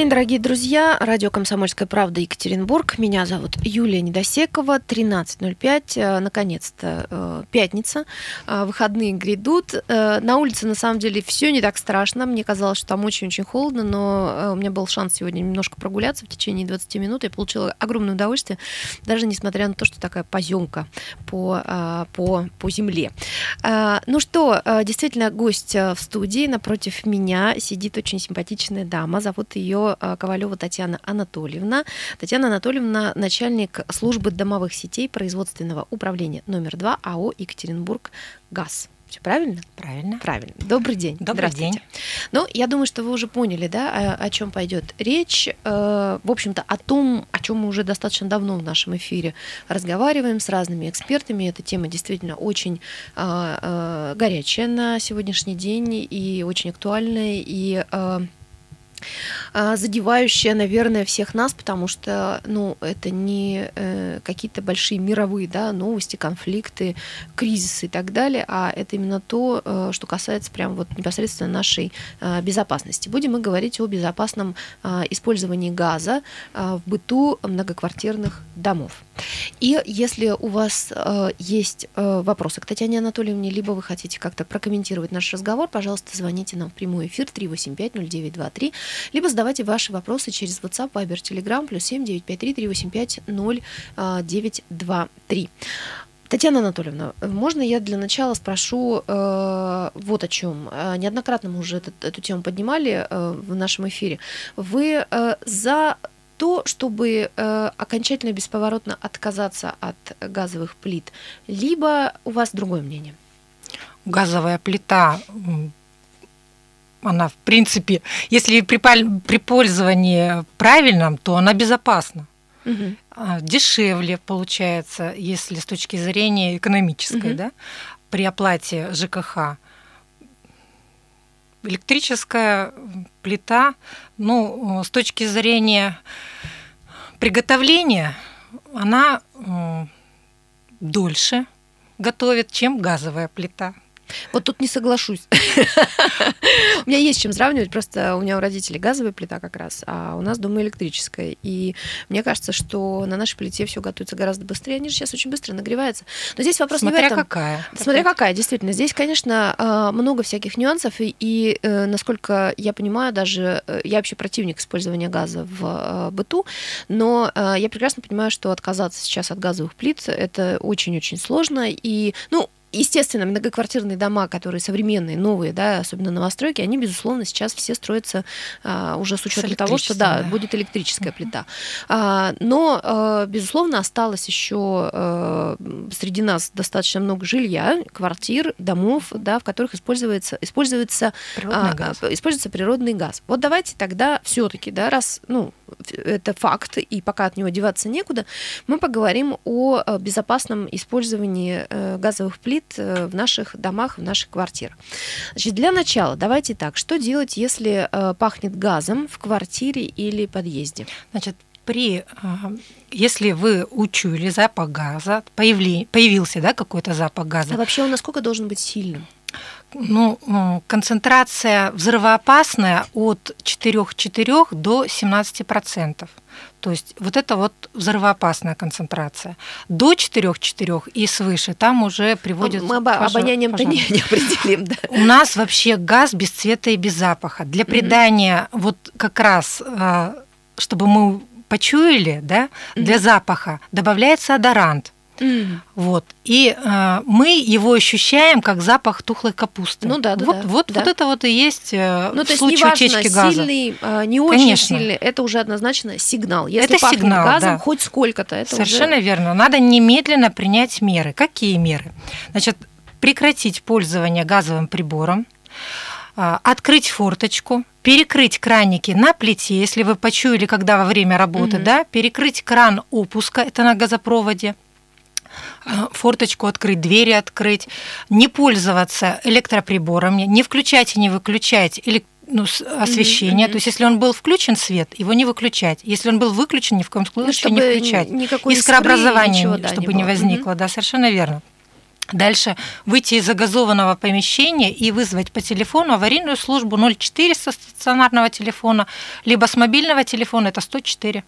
день, дорогие друзья. Радио «Комсомольская правда» Екатеринбург. Меня зовут Юлия Недосекова. 13.05. Э, наконец-то э, пятница. Э, выходные грядут. На улице, на самом деле, все не так страшно. Мне казалось, что там очень-очень холодно, но у меня был шанс сегодня немножко прогуляться в течение 20 минут. Я получила огромное удовольствие, даже несмотря на то, что такая поземка по, по, по земле. Ну что, действительно, гость в студии. Напротив меня сидит очень симпатичная дама. Зовут ее а, Ковалева Татьяна Анатольевна. Татьяна Анатольевна, начальник службы домовых сетей производственного управления номер 2 АО Екатеринбург ГАЗ. Все правильно? Правильно. Правильно. Добрый день. Добрый день. Ну, я думаю, что вы уже поняли, да, о, о чем пойдет речь. Э, в общем-то, о том, о чем мы уже достаточно давно в нашем эфире разговариваем с разными экспертами. Эта тема действительно очень э, э, горячая на сегодняшний день и очень актуальная. И э, задевающая, наверное, всех нас, потому что, ну, это не э, какие-то большие мировые, да, новости, конфликты, кризисы и так далее, а это именно то, э, что касается прям вот непосредственно нашей э, безопасности. Будем мы говорить о безопасном э, использовании газа э, в быту многоквартирных домов. И если у вас э, есть э, вопросы к Татьяне Анатольевне, либо вы хотите как-то прокомментировать наш разговор, пожалуйста, звоните нам в прямой эфир 385-0923, либо задавайте ваши вопросы через WhatsApp, Viber, Telegram, плюс 7 953 385 0923. Татьяна Анатольевна, можно я для начала спрошу э, вот о чем? Э, неоднократно мы уже этот, эту тему поднимали э, в нашем эфире. Вы э, за то, чтобы э, окончательно бесповоротно отказаться от газовых плит, либо у вас другое мнение? Газовая плита она, в принципе, если при, при пользовании правильном, то она безопасна. Угу. Дешевле получается, если с точки зрения экономической, угу. да, при оплате ЖКХ. Электрическая плита, ну, с точки зрения приготовления, она дольше готовит, чем газовая плита. Вот тут не соглашусь. У меня есть чем сравнивать, просто у меня у родителей газовая плита как раз, а у нас дома электрическая. И мне кажется, что на нашей плите все готовится гораздо быстрее. Они же сейчас очень быстро нагреваются. Но здесь вопрос Смотря не в этом. какая. Смотря какая, действительно. Здесь, конечно, а, много всяких нюансов. И, э, насколько я понимаю, даже э, я вообще противник использования газа в э, быту, но я прекрасно понимаю, что отказаться сейчас от газовых плит это очень-очень сложно. И, ну, Естественно, многоквартирные дома, которые современные, новые, да, особенно новостройки, они, безусловно, сейчас все строятся а, уже с учетом с того, что да, да, будет электрическая плита. А, но, а, безусловно, осталось еще а, среди нас достаточно много жилья, квартир, домов, да, в которых используется, используется, природный, а, газ. используется природный газ. Вот давайте тогда все-таки, да, раз, ну, это факт, и пока от него деваться некуда, мы поговорим о э, безопасном использовании э, газовых плит э, в наших домах, в наших квартирах. Значит, для начала давайте так, что делать, если пахнет газом в квартире или подъезде? Значит, при, если вы учуяли запах газа, появли, появился да, какой-то запах газа. А вообще он насколько должен быть сильным? Ну, концентрация взрывоопасная от 4,4 до 17%. То есть вот это вот взрывоопасная концентрация. До 4,4 и свыше там уже приводит... Мы обонянием-то не, не определим. Да. У нас вообще газ без цвета и без запаха. Для придания mm-hmm. вот как раз, а, чтобы мы почуяли, да, mm-hmm. для запаха добавляется одорант. Mm. Вот. И э, мы его ощущаем как запах тухлой капусты. Ну да, да. Вот, да, вот, да. вот это вот и есть э, ну, то в случае есть, утечки газа. сильный, э, не очень Конечно. сильный, это уже однозначно сигнал. Если это пахнет сигнал, газом, да. хоть сколько-то, это Совершенно уже... верно. Надо немедленно принять меры. Какие меры? Значит, прекратить пользование газовым прибором, э, открыть форточку, перекрыть краники на плите, если вы почуяли, когда во время работы, угу. да, перекрыть кран опуска, это на газопроводе, форточку открыть, двери открыть, не пользоваться электроприборами, не включать и не выключать электро ну, освещение. Mm-hmm. То есть, если он был включен свет, его не выключать. Если он был выключен, ни в коем случае ну, не включать. Искрообразование, да, чтобы не, не возникло, mm-hmm. да, совершенно верно. Дальше выйти из загазованного помещения и вызвать по телефону аварийную службу 04 со стационарного телефона, либо с мобильного телефона это 104.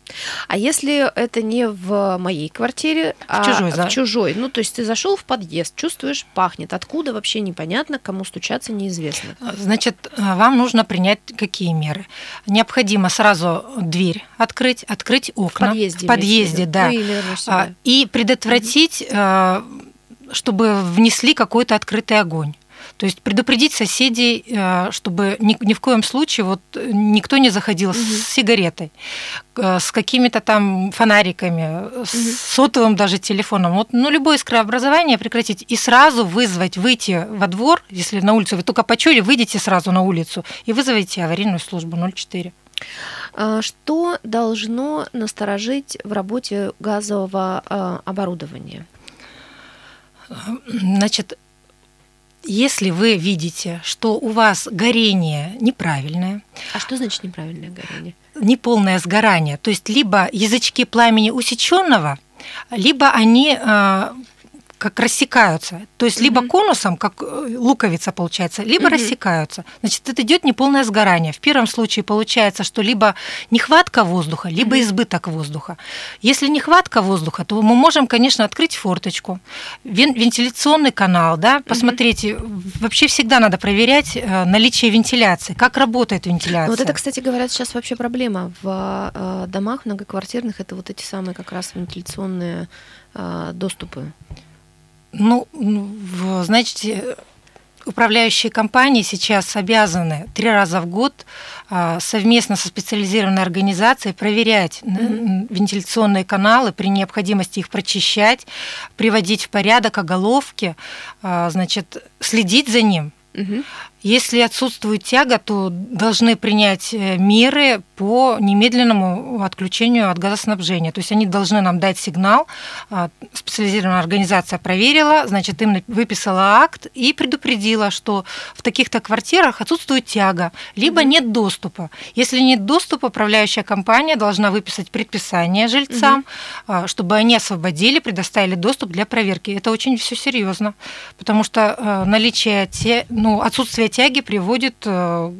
А если это не в моей квартире, в а чужой, в чужой, ну то есть ты зашел в подъезд, чувствуешь, пахнет, откуда вообще непонятно, кому стучаться неизвестно. Значит, вам нужно принять какие меры? Необходимо сразу дверь открыть, открыть окна. В подъезде, в подъезде да, ну, и предотвратить угу чтобы внесли какой-то открытый огонь. То есть предупредить соседей, э, чтобы ни, ни в коем случае вот никто не заходил угу. с сигаретой, э, с какими-то там фонариками, угу. с сотовым даже телефоном. Вот, ну, любое искрообразование прекратить и сразу вызвать, выйти во двор, если на улицу вы только почули, выйдите сразу на улицу и вызовите аварийную службу 04. А что должно насторожить в работе газового э, оборудования? Значит, если вы видите, что у вас горение неправильное. А что значит неправильное горение? Неполное сгорание. То есть либо язычки пламени усеченного, либо они э, как рассекаются. То есть либо конусом, как э, луковица получается, либо mm рассекаются. Значит, это идет неполное сгорание. В первом случае получается, что либо нехватка воздуха, либо mm избыток воздуха. Если нехватка воздуха, то мы можем, конечно, открыть форточку, вентиляционный канал, да, посмотреть. mm Вообще всегда надо проверять э, наличие вентиляции, как работает вентиляция. Вот это, кстати, говорят, сейчас вообще проблема в э, домах многоквартирных. Это вот эти самые как раз вентиляционные доступы. Ну, значит, управляющие компании сейчас обязаны три раза в год а, совместно со специализированной организацией проверять mm-hmm. вентиляционные каналы, при необходимости их прочищать, приводить в порядок оголовки, а, значит, следить за ним. Угу. Если отсутствует тяга, то должны принять э, меры по немедленному отключению от газоснабжения. То есть они должны нам дать сигнал, а, специализированная организация проверила, значит, им выписала акт и предупредила, что в таких-то квартирах отсутствует тяга, либо нет доступа. Если нет доступа, управляющая компания должна выписать предписание жильцам, угу. чтобы они освободили, предоставили доступ для проверки. Это очень все серьезно, потому что э, наличие, те, ну, отсутствие тяги приводит э,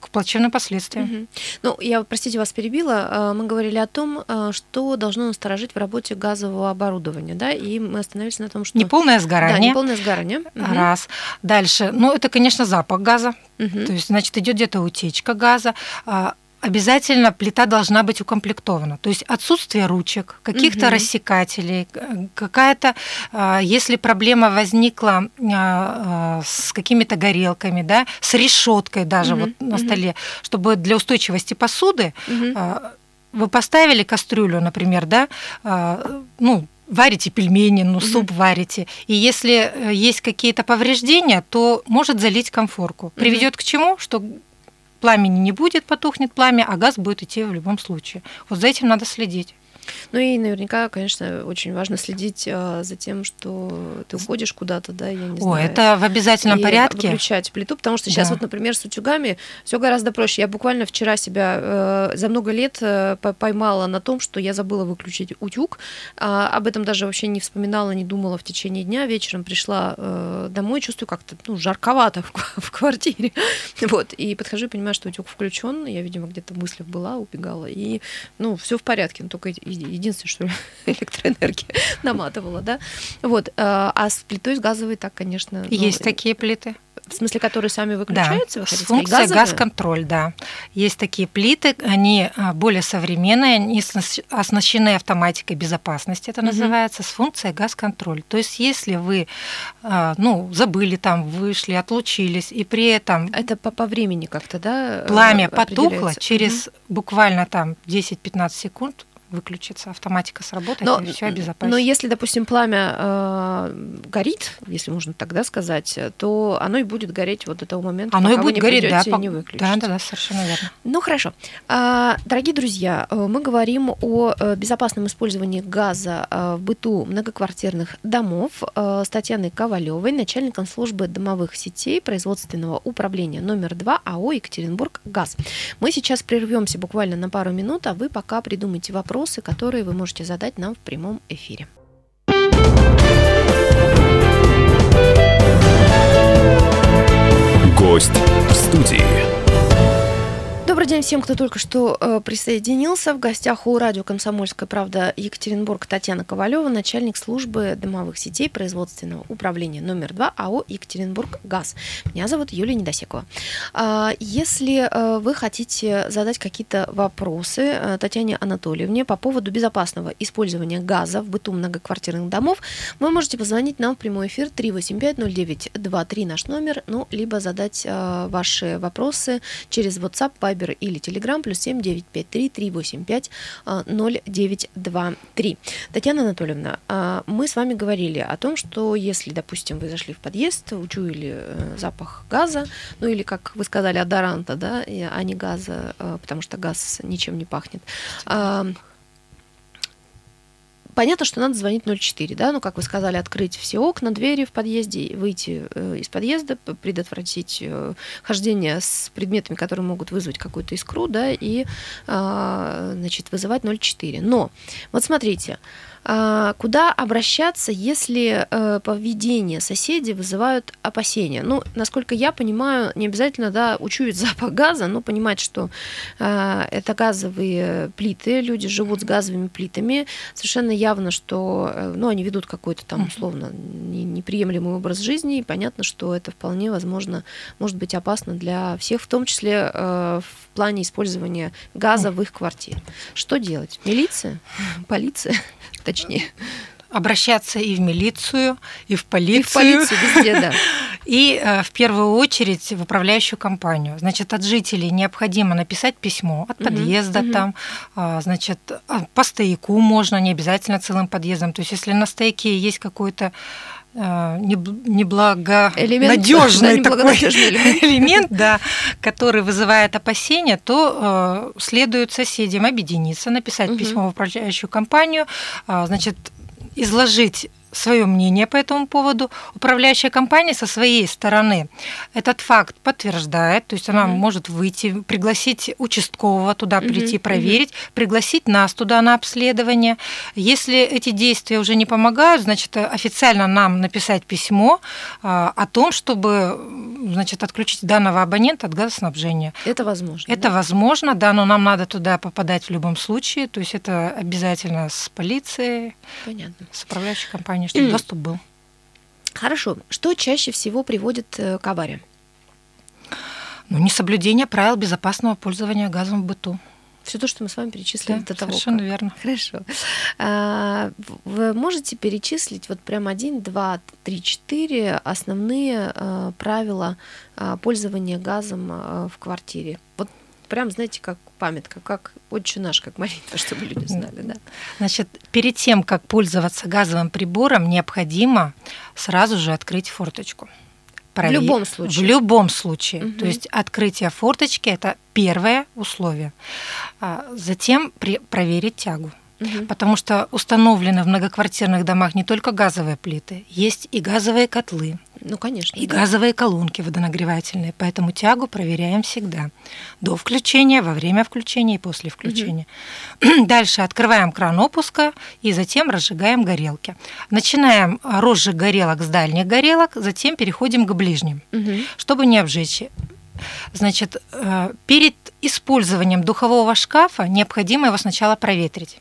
к плачевным последствиям. Угу. Ну, я, простите, вас перебила. Э, мы говорили о том, э, что должно насторожить в работе газового оборудования, да, и мы остановились на том, что... Неполное сгорание. Да, неполное сгорание. Угу. Раз. Дальше. Ну, это, конечно, запах газа. Угу. То есть, значит, идет где-то утечка газа а, обязательно плита должна быть укомплектована. То есть отсутствие ручек, каких-то угу. рассекателей, какая-то, а, если проблема возникла а, а, с какими-то горелками, да, с решеткой даже угу. вот на столе, чтобы для устойчивости посуды угу. вы поставили кастрюлю, например, да, ну варите пельмени, ну, суп угу. варите. И если э, есть какие-то повреждения, то может залить комфорку. Приведет угу. к чему? Что пламени не будет, потухнет пламя, а газ будет идти в любом случае. Вот за этим надо следить. Ну и наверняка, конечно, очень важно следить а, за тем, что ты уходишь куда-то, да, я не знаю. О, это в обязательном и порядке. Выключать плиту, потому что сейчас да. вот, например, с утюгами все гораздо проще. Я буквально вчера себя э, за много лет э, поймала на том, что я забыла выключить утюг. А, об этом даже вообще не вспоминала, не думала в течение дня. Вечером пришла э, домой, чувствую как-то ну, жарковато в, в квартире. Вот, и подхожу и понимаю, что утюг включен. Я, видимо, где-то в мыслях была, убегала. И, ну, все в порядке, но только единственное, что электроэнергия наматывала, да. Вот. Э, а с плитой с газовой так, конечно. Ну, Есть такие плиты. В смысле, которые сами выключаются? Да, с функцией газ-контроль, да. Есть такие плиты, они а, более современные, они оснащены автоматикой безопасности, это угу. называется, с функцией газ-контроль. То есть, если вы ну, забыли там, вышли, отлучились, и при этом... Это по, по времени как-то, да? Пламя потухло, через угу. буквально там 10-15 секунд выключится, автоматика сработает, но, и все обезопасится. Но если, допустим, пламя э, горит, если можно тогда сказать, то оно и будет гореть вот до того момента, оно пока и будет вы не гореть, да, и не выключите. Да, да, да, совершенно верно. Ну хорошо. А, дорогие друзья, э, мы говорим о э, безопасном использовании газа э, в быту многоквартирных домов с Татьяной Ковалевой, начальником службы домовых сетей производственного управления номер 2 АО Екатеринбург ГАЗ. Мы сейчас прервемся буквально на пару минут, а вы пока придумайте вопрос вопросы, которые вы можете задать нам в прямом эфире. Гость в студии. Напомним всем, кто только что э, присоединился. В гостях у радио «Комсомольская правда» Екатеринбург Татьяна Ковалева, начальник службы дымовых сетей производственного управления номер 2 АО «Екатеринбург ГАЗ». Меня зовут Юлия Недосекова. А, если э, вы хотите задать какие-то вопросы э, Татьяне Анатольевне по поводу безопасного использования газа в быту многоквартирных домов, вы можете позвонить нам в прямой эфир 3850923 наш номер, ну, либо задать ваши вопросы через WhatsApp, Viber или Telegram, плюс 7 953 385 0923. Татьяна Анатольевна, а, мы с вами говорили о том, что если, допустим, вы зашли в подъезд, учуяли э, запах газа, ну или, как вы сказали, адоранта, да, а не газа, э, потому что газ ничем не пахнет, Понятно, что надо звонить 04, да, ну, как вы сказали, открыть все окна, двери в подъезде, выйти э, из подъезда, предотвратить э, хождение с предметами, которые могут вызвать какую-то искру, да, и, э, значит, вызывать 04. Но, вот смотрите, а, куда обращаться, если э, поведение соседей вызывают опасения? Ну, насколько я понимаю, не обязательно, да, учуять запах газа, но понимать, что э, это газовые плиты, люди живут с газовыми плитами, совершенно явно, что, э, ну, они ведут какой-то там, условно, неприемлемый образ жизни, и понятно, что это вполне возможно, может быть опасно для всех, в том числе в плане использования газа в их квартире. Что делать? Милиция? Полиция? точнее. Обращаться и в милицию, и в полицию. И в полицию, везде, да. И э, в первую очередь в управляющую компанию. Значит, от жителей необходимо написать письмо от подъезда угу, там, угу. значит, а, по стояку можно, не обязательно целым подъездом. То есть, если на стояке есть какой-то э, неблагонадежный такой элемент, элемент да, который вызывает опасения, то э, следует соседям объединиться, написать угу. письмо в управляющую компанию, э, значит, изложить свое мнение по этому поводу. Управляющая компания со своей стороны этот факт подтверждает, то есть она mm-hmm. может выйти, пригласить участкового туда прийти, mm-hmm. проверить, mm-hmm. пригласить нас туда на обследование. Если эти действия уже не помогают, значит, официально нам написать письмо а, о том, чтобы значит, отключить данного абонента от газоснабжения. Это возможно. Это да? возможно, да, но нам надо туда попадать в любом случае, то есть это обязательно с полицией, Понятно. с управляющей компанией компании, чтобы доступ был. Хорошо. Что чаще всего приводит э, к авариям? Ну, несоблюдение правил безопасного пользования газом в быту. Все то, что мы с вами перечислили да, до того. Совершенно как. верно. Хорошо. А, вы можете перечислить вот прям один, два, три, четыре основные а, правила а, пользования газом а, в квартире? Вот прям, знаете, как памятка, как отче наш, как молитва, чтобы люди знали, да. Значит, перед тем, как пользоваться газовым прибором, необходимо сразу же открыть форточку. Провер... В любом случае. В любом случае. Угу. То есть открытие форточки это первое условие. А затем при... проверить тягу. Угу. Потому что установлены в многоквартирных домах не только газовые плиты, есть и газовые котлы, ну, конечно. И да. газовые колонки водонагревательные. Поэтому тягу проверяем всегда. До включения, во время включения и после включения. Угу. Дальше открываем кран опуска и затем разжигаем горелки. Начинаем розжиг горелок с дальних горелок, затем переходим к ближним, угу. чтобы не обжечь. Значит, э, перед использованием духового шкафа необходимо его сначала проветрить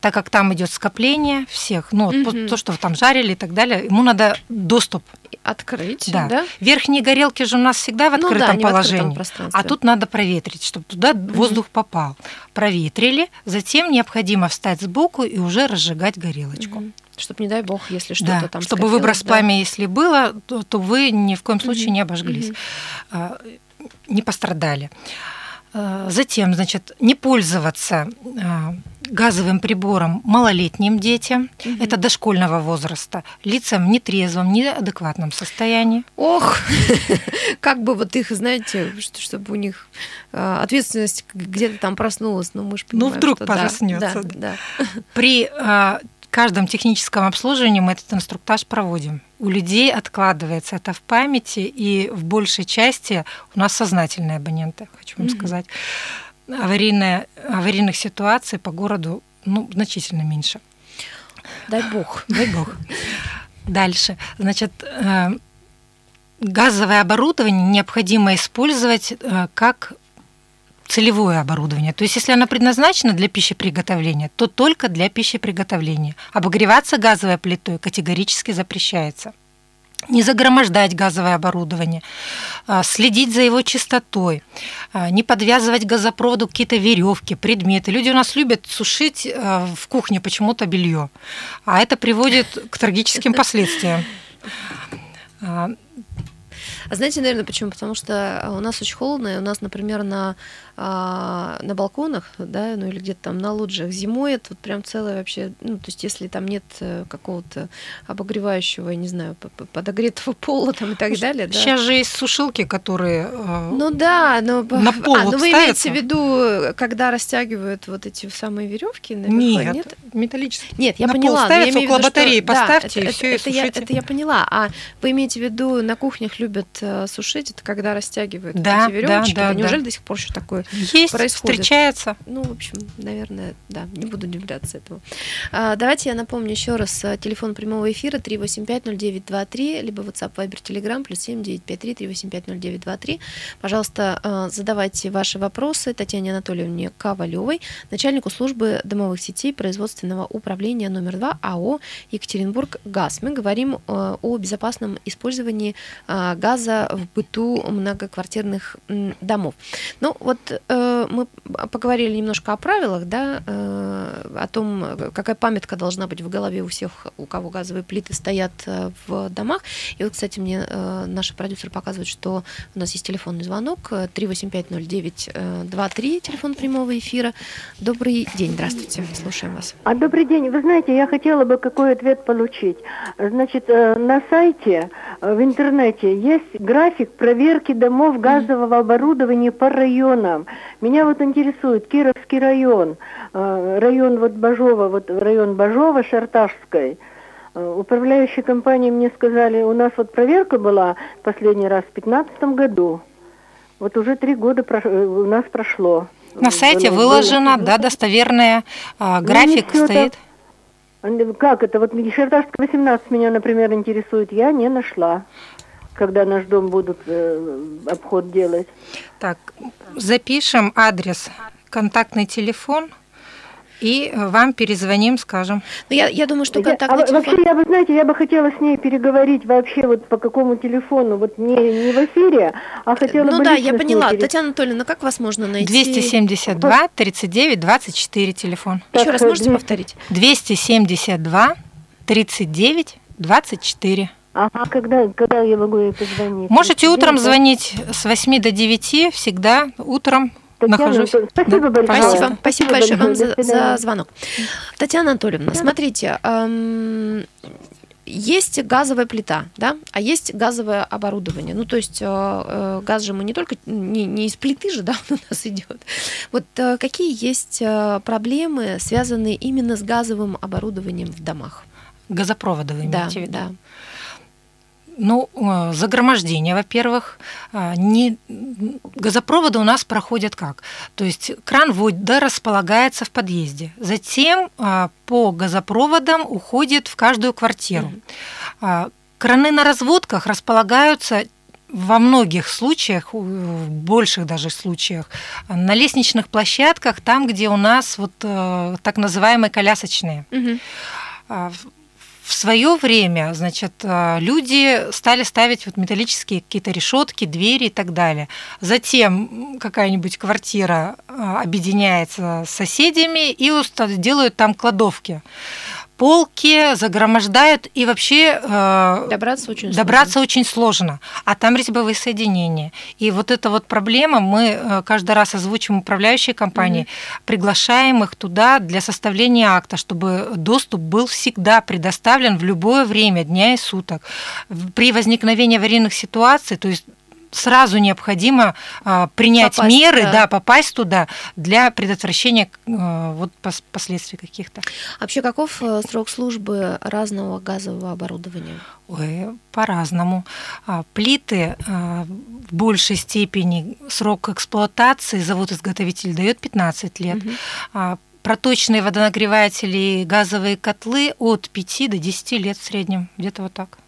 так как там идет скопление всех, ну, угу. то, что там жарили и так далее, ему надо доступ открыть. Да. да? Верхние горелки же у нас всегда в открытом ну, да, положении. В а тут надо проветрить, чтобы туда угу. воздух попал. Проветрили, затем необходимо встать сбоку и уже разжигать горелочку. Угу. Чтобы, не дай бог, если что-то да, там Чтобы выброс да. пламя, если было, то, то вы ни в коем случае угу. не обожглись, угу. не пострадали. А, затем, значит, не пользоваться а, газовым прибором малолетним детям, угу. это дошкольного возраста, лицам в нетрезвом, неадекватном состоянии. Ох, как бы вот их, знаете, чтобы у них а, ответственность где-то там проснулась, но мы же ну, понимаем, Ну, вдруг проснется. Да, да. При каждом техническом обслуживании мы этот инструктаж проводим. У людей откладывается это в памяти, и в большей части у нас сознательные абоненты, хочу вам mm-hmm. сказать. Аварийные, аварийных ситуаций по городу ну, значительно меньше. Дай бог. Дай бог. Дальше. Значит, э, газовое оборудование необходимо использовать э, как целевое оборудование. То есть, если оно предназначено для пищеприготовления, то только для пищеприготовления. Обогреваться газовой плитой категорически запрещается не загромождать газовое оборудование, а, следить за его чистотой, а, не подвязывать газопроводу какие-то веревки, предметы. Люди у нас любят сушить а, в кухне почему-то белье, а это приводит к трагическим последствиям. А знаете, наверное, почему? Потому что у нас очень холодно, и у нас, например, на а, на балконах, да, ну или где-то там на лоджиях зимой, тут прям целое вообще, ну, то есть если там нет э, какого-то обогревающего, я не знаю, подогретого пола там и так далее, да. Сейчас же есть сушилки, которые э, Ну да, но на пол а, вот ну вы имеете в виду, когда растягивают вот эти самые веревки нет, нет, металлические. Нет, я на поняла. Пол ставится, около виду, батареи что, поставьте да, и это, все, это, и я, это я поняла. А вы имеете в виду, на кухнях любят э, сушить, это когда растягивают да, эти веревочки? Да, да, Неужели да. до сих пор еще такое есть, происходит? встречается. Ну, в общем, наверное, да, не буду удивляться этому. А, давайте я напомню еще раз а, телефон прямого эфира 3850923, либо WhatsApp, Viber, Telegram, плюс 7953 3850923. Пожалуйста, а, задавайте ваши вопросы Татьяне Анатольевне Ковалевой, начальнику службы домовых сетей производственного управления номер 2 АО Екатеринбург ГАЗ. Мы говорим а, о безопасном использовании газа в быту многоквартирных домов. Ну, вот э, мы поговорили немножко о правилах, да, э, о том, какая памятка должна быть в голове у всех, у кого газовые плиты стоят э, в домах. И вот, кстати, мне э, наши продюсеры показывают, что у нас есть телефонный звонок 3850923, телефон прямого эфира. Добрый день, здравствуйте, слушаем вас. А добрый день. Вы знаете, я хотела бы какой ответ получить. Значит, на сайте, в интернете есть график проверки домов газового оборудования по районам. Меня вот интересует Кировский район, э, район вот Бажова, вот район Бажова, Шарташской. Э, управляющие компании мне сказали, у нас вот проверка была последний раз в 2015 году. Вот уже три года э, у нас прошло. На сайте было. да, достоверная график ну, стоит. Как это? Вот Шарташская 18 меня, например, интересует. Я не нашла когда наш дом будут э, обход делать. Так, запишем адрес, контактный телефон и вам перезвоним, скажем. Ну, я, я думаю, что контактный я, а, телефон... Вообще, я бы, знаете, я бы хотела с ней переговорить вообще вот по какому телефону, вот не, не в эфире, а хотела ну, бы Ну да, я поняла. Перес... Татьяна Анатольевна, как вас можно найти? 272 39 24 телефон. Еще раз можете 200... повторить? 272 39 24. Ага, когда, когда я могу ей позвонить? Можете утром звонить с 8 до 9, всегда утром Татьяна, нахожусь. Спасибо да, большое. Спасибо, спасибо большое вам за, за звонок. Татьяна Анатольевна, смотрите, эм, есть газовая плита, да, а есть газовое оборудование. Ну, то есть э, газ же мы не только не, не из плиты же, да, он у нас идет. Вот э, какие есть проблемы, связанные именно с газовым оборудованием в домах? Газопроводы вы имеете да, в виду? Да. Ну, э, загромождение, во-первых. А, не... Газопроводы у нас проходят как? То есть кран вода располагается в подъезде. Затем а, по газопроводам уходит в каждую квартиру. Mm-hmm. Краны на разводках располагаются во многих случаях, в больших даже случаях, на лестничных площадках, там, где у нас вот э, так называемые колясочные. Угу в свое время, значит, э, люди стали ставить вот металлические какие-то решетки, двери и так далее. Затем какая-нибудь квартира э, объединяется с соседями и делают там кладовки полки загромождают и вообще э, добраться очень добраться сложно. очень сложно. А там резьбовые соединения. И вот эта вот проблема мы э, каждый раз озвучим управляющей компании, mm-hmm. приглашаем их туда для составления акта, чтобы доступ был всегда предоставлен в любое время дня и суток. При возникновении аварийных ситуаций, то есть сразу необходимо а, принять попасть, меры, да. да, попасть туда для предотвращения а, вот последствий каких-то. Вообще, каков э, срок службы разного газового оборудования? Ой, по-разному. А, плиты в большей степени срок эксплуатации завод-изготовитель дает 15 лет. Угу. Проточные водонагреватели, газовые котлы от 5 до 10 лет в среднем, где-то вот так.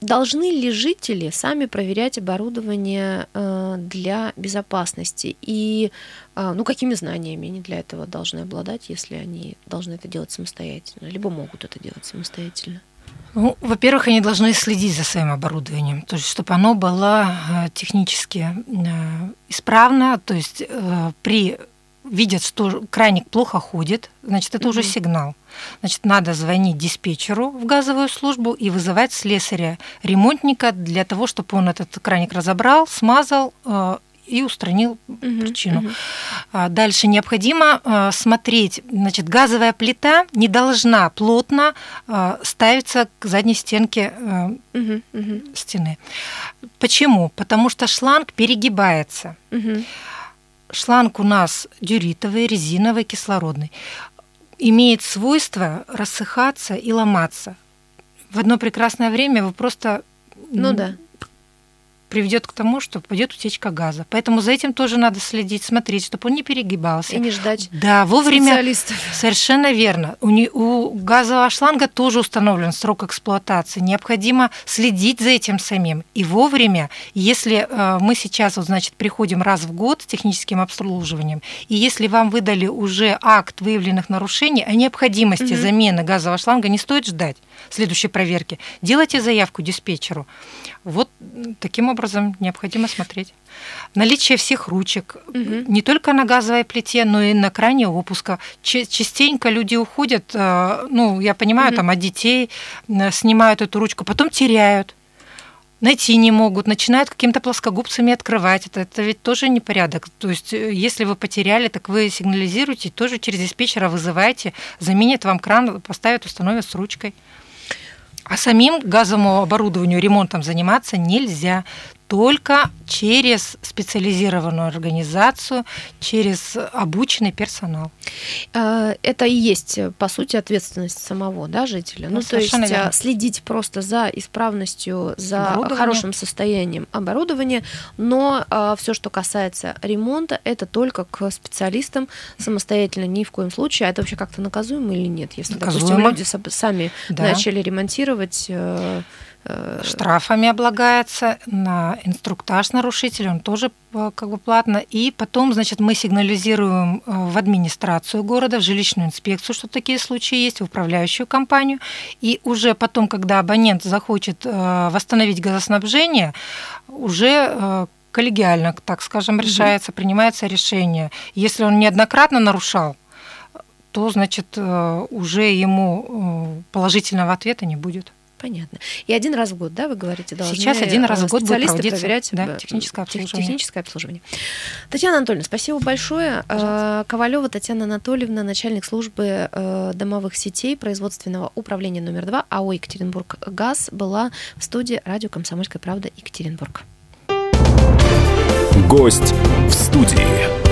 Должны ли жители сами проверять оборудование э, для безопасности? И э, ну, какими знаниями они для этого должны обладать, если они должны это делать самостоятельно, либо могут это делать самостоятельно? Ну, во-первых, они должны следить за своим оборудованием, то есть чтобы оно было э, технически исправно, то есть при видят, что краник плохо ходит, значит, это mm-hmm. уже сигнал. Значит, надо звонить диспетчеру в газовую службу и вызывать слесаря, ремонтника для того, чтобы он этот краник разобрал, смазал э, и устранил uh-huh, причину. Uh-huh. Дальше необходимо э, смотреть, значит, газовая плита не должна плотно э, ставиться к задней стенке uh-huh, uh-huh. стены. Почему? Потому что шланг перегибается. Uh-huh. Шланг у нас дюритовый, резиновый, кислородный. Имеет свойство рассыхаться и ломаться. В одно прекрасное время вы просто ну да приведет к тому, что пойдет утечка газа. Поэтому за этим тоже надо следить, смотреть, чтобы он не перегибался. И не ждать да, вовремя. специалистов. Совершенно верно. У, не, у газового шланга тоже установлен срок эксплуатации. Необходимо следить за этим самим. И вовремя, если э, мы сейчас, вот, значит, приходим раз в год с техническим обслуживанием, и если вам выдали уже акт выявленных нарушений, о необходимости угу. замены газового шланга не стоит ждать следующей проверки. Делайте заявку диспетчеру. Вот таким образом необходимо смотреть. Наличие всех ручек, угу. не только на газовой плите, но и на кране опуска. Частенько люди уходят, э, ну, я понимаю, угу. там от детей снимают эту ручку, потом теряют найти не могут, начинают какими-то плоскогубцами открывать. Это, это ведь тоже непорядок. То есть, э, если вы потеряли, так вы сигнализируете, тоже через диспетчера вызываете, заменят вам кран, поставят, установят с ручкой. А самим газовому оборудованию ремонтом заниматься нельзя только через специализированную организацию, через обученный персонал. А, это и есть, по сути, ответственность самого да, жителя. Ну, ну то есть а, верно. следить просто за исправностью, за хорошим состоянием оборудования, но а, все, что касается ремонта, это только к специалистам самостоятельно ни в коем случае. А это вообще как-то наказуемо или нет? Если, наказуемо. допустим, люди сами да. начали ремонтировать э, Э, Штрафами облагается на инструктаж нарушителя, он тоже э, как бы платно. И потом, значит, мы сигнализируем э, в администрацию города, в жилищную инспекцию, что такие случаи есть, в управляющую компанию. И уже потом, когда абонент захочет восстановить газоснабжение, уже коллегиально, так скажем, решается, принимается решение. Если он неоднократно нарушал, то, значит, уже ему положительного ответа не будет. Понятно. И один раз в год, да, вы говорите, должны Сейчас один раз в год будет проверять да, э, техническое обслуживание. Техническое обслуживание. Татьяна Анатольевна, спасибо большое. Пожалуйста. Э, Ковалева Татьяна Анатольевна, начальник службы э, домовых сетей производственного управления номер два АО Екатеринбург ГАЗ, была в студии радио «Комсомольская правда» Екатеринбург. Гость в студии.